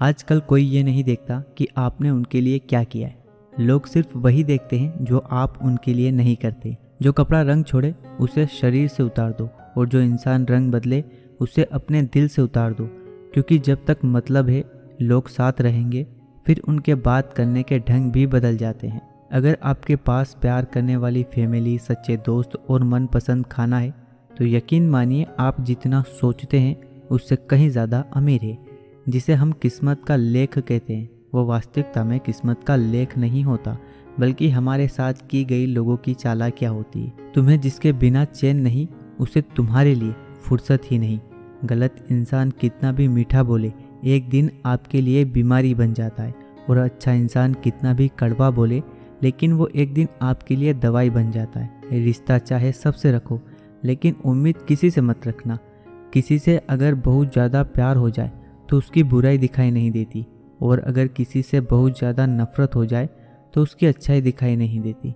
आजकल कोई ये नहीं देखता कि आपने उनके लिए क्या किया है। लोग सिर्फ़ वही देखते हैं जो आप उनके लिए नहीं करते। जो कपड़ा रंग छोड़े, उसे शरीर से उतार दो और जो इंसान रंग बदले, उसे अपने दिल से उतार दो। क्योंकि जब तक मतलब है, लोग साथ रहेंगे, फिर उनके बात करने के ढंग भी बदल जाते हैं। अगर आपके पास प्यार करने वाली फैमिली, सच्चे दोस्त और मनपसंद खाना है तो यकीन मानिए आप जितना सोचते हैं, उससे कहीं ज़्यादा अमीर है। जिसे हम किस्मत का लेख कहते हैं, वो वास्तविकता में किस्मत का लेख नहीं होता, बल्कि हमारे साथ की गई लोगों की चाला क्या होती है। तुम्हें जिसके बिना चैन नहीं, उसे तुम्हारे लिए फुर्सत ही नहीं। गलत इंसान कितना भी मीठा बोले, एक दिन आपके लिए बीमारी बन जाता है, और अच्छा इंसान कितना भी कड़वा बोले, लेकिन वो एक दिन आपके लिए दवाई बन जाता है। रिश्ता चाहे सबसे रखो, लेकिन उम्मीद किसी से मत रखना। किसी से अगर बहुत ज़्यादा प्यार हो जाए तो उसकी बुराई दिखाई नहीं देती और अगर किसी से बहुत ज़्यादा नफरत हो जाए तो उसकी अच्छाई दिखाई नहीं देती।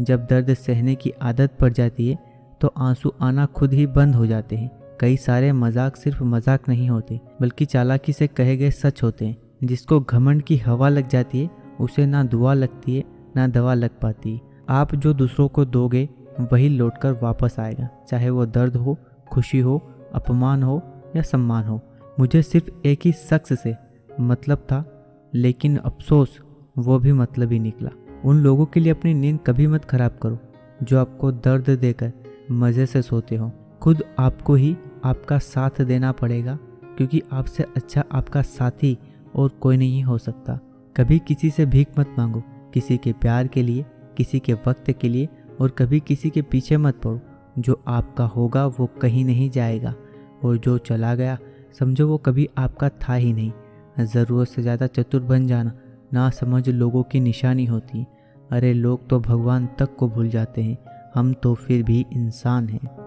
जब दर्द सहने की आदत पड़ जाती है तो आँसू आना खुद ही बंद हो जाते हैं। कई सारे मज़ाक सिर्फ़ मज़ाक नहीं होते, बल्कि चालाकी से कहे गए सच होते हैं। जिसको घमंड की हवा लग जाती है, उसे ना दुआ लगती है, ना दवा लग पाती है। आप जो दूसरों को दोगे, वही लौटकर वापस आएगा। चाहे वो दर्द हो, खुशी हो, अपमान हो या सम्मान हो। मुझे सिर्फ़ एक ही शख्स से मतलब था, लेकिन अफसोस, वो भी मतलब ही निकला। उन लोगों के लिए अपनी नींद कभी मत खराब करो, जो आपको दर्द देकर मज़े से सोते हो। खुद आपको ही आपका साथ देना पड़ेगा, क्योंकि आपसे अच्छा आपका साथी और कोई नहीं हो सकता। कभी किसी से भीख मत मांगो, किसी के प्यार के लिए, किसी के वक्त के लिए, और कभी किसी के पीछे मत पड़ो। जो आपका होगा, वो कहीं नहीं जाएगा, और जो चला गया समझो वो कभी आपका था ही नहीं। ज़रूरत से ज़्यादा चतुर बन जाना, ना समझ लोगों की निशानी होती। अरे लोग तो भगवान तक को भूल जाते हैं, हम तो फिर भी इंसान हैं।